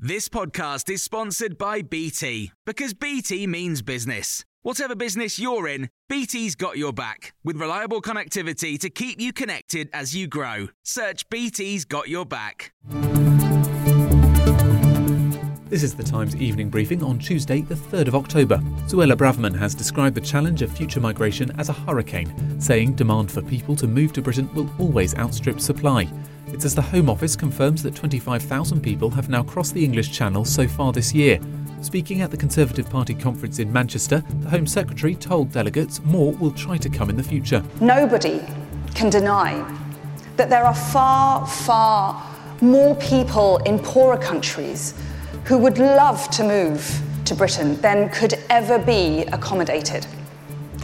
This podcast is sponsored by BT because BT means business. Whatever business you're in, BT's got your back with reliable connectivity to keep you connected as you grow. Search BT's got your back. This is the Times evening briefing on Tuesday, the 3rd of October. Suella Braverman has described the challenge of future migration as a hurricane, saying demand for people to move to Britain will always outstrip supply. It says the Home Office confirms that 25,000 people have now crossed the English Channel so far this year. Speaking at the Conservative Party conference in Manchester, the Home Secretary told delegates more will try to come in the future. Nobody can deny that there are far, far more people in poorer countries who would love to move to Britain than could ever be accommodated.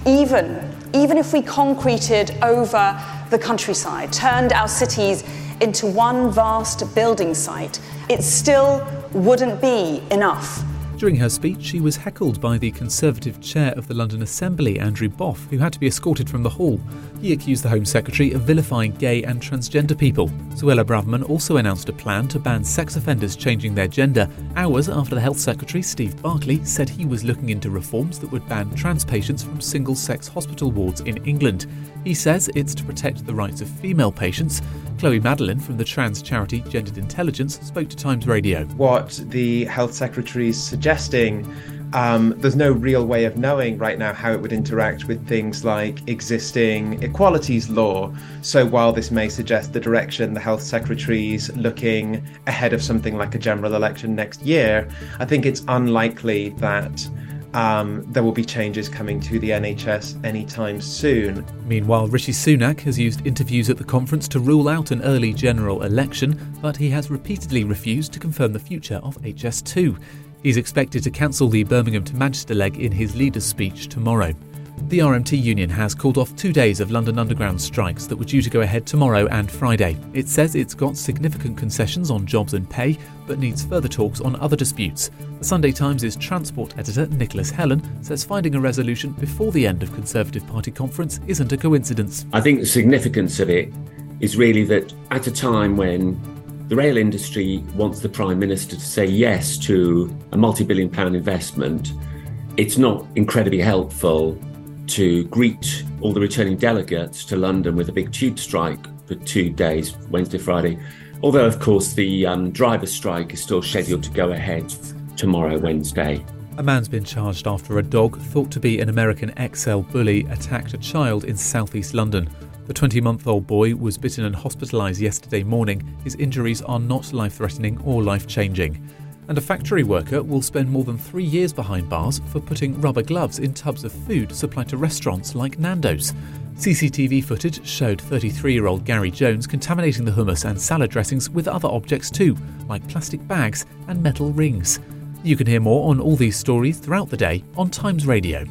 Even, even if we concreted over the countryside, turned our cities into one vast building site, it still wouldn't be enough. During her speech, she was heckled by the Conservative chair of the London Assembly, Andrew Boff, who had to be escorted from the hall. He accused the Home Secretary of vilifying gay and transgender people. Suella Braverman also announced a plan to ban sex offenders changing their gender, hours after the Health Secretary, Steve Barclay, said he was looking into reforms that would ban trans patients from single sex hospital wards in England. He says it's to protect the rights of female patients. Chloe Madeline from the trans charity Gendered Intelligence spoke to Times Radio. What the Health Secretary is suggesting um, there's no real way of knowing right now how it would interact with things like existing equalities law. So, while this may suggest the direction the health secretary is looking ahead of something like a general election next year, I think it's unlikely that um, there will be changes coming to the NHS anytime soon. Meanwhile, Rishi Sunak has used interviews at the conference to rule out an early general election, but he has repeatedly refused to confirm the future of HS2. He's expected to cancel the Birmingham to Manchester leg in his leader's speech tomorrow. The RMT union has called off two days of London Underground strikes that were due to go ahead tomorrow and Friday. It says it's got significant concessions on jobs and pay, but needs further talks on other disputes. The Sunday Times' transport editor Nicholas Hellen says finding a resolution before the end of Conservative Party conference isn't a coincidence. I think the significance of it is really that at a time when the rail industry wants the Prime Minister to say yes to a multi billion pound investment, it's not incredibly helpful to greet all the returning delegates to London with a big tube strike for two days, Wednesday, Friday. Although, of course, the um, driver strike is still scheduled to go ahead tomorrow, Wednesday. A man's been charged after a dog, thought to be an American XL bully, attacked a child in southeast London. The 20 month old boy was bitten and hospitalised yesterday morning. His injuries are not life threatening or life changing and a factory worker will spend more than three years behind bars for putting rubber gloves in tubs of food supplied to restaurants like Nando's. CCTV footage showed 33 year old Gary Jones contaminating the hummus and salad dressings with other objects too, like plastic bags and metal rings. You can hear more on all these stories throughout the day on Times Radio.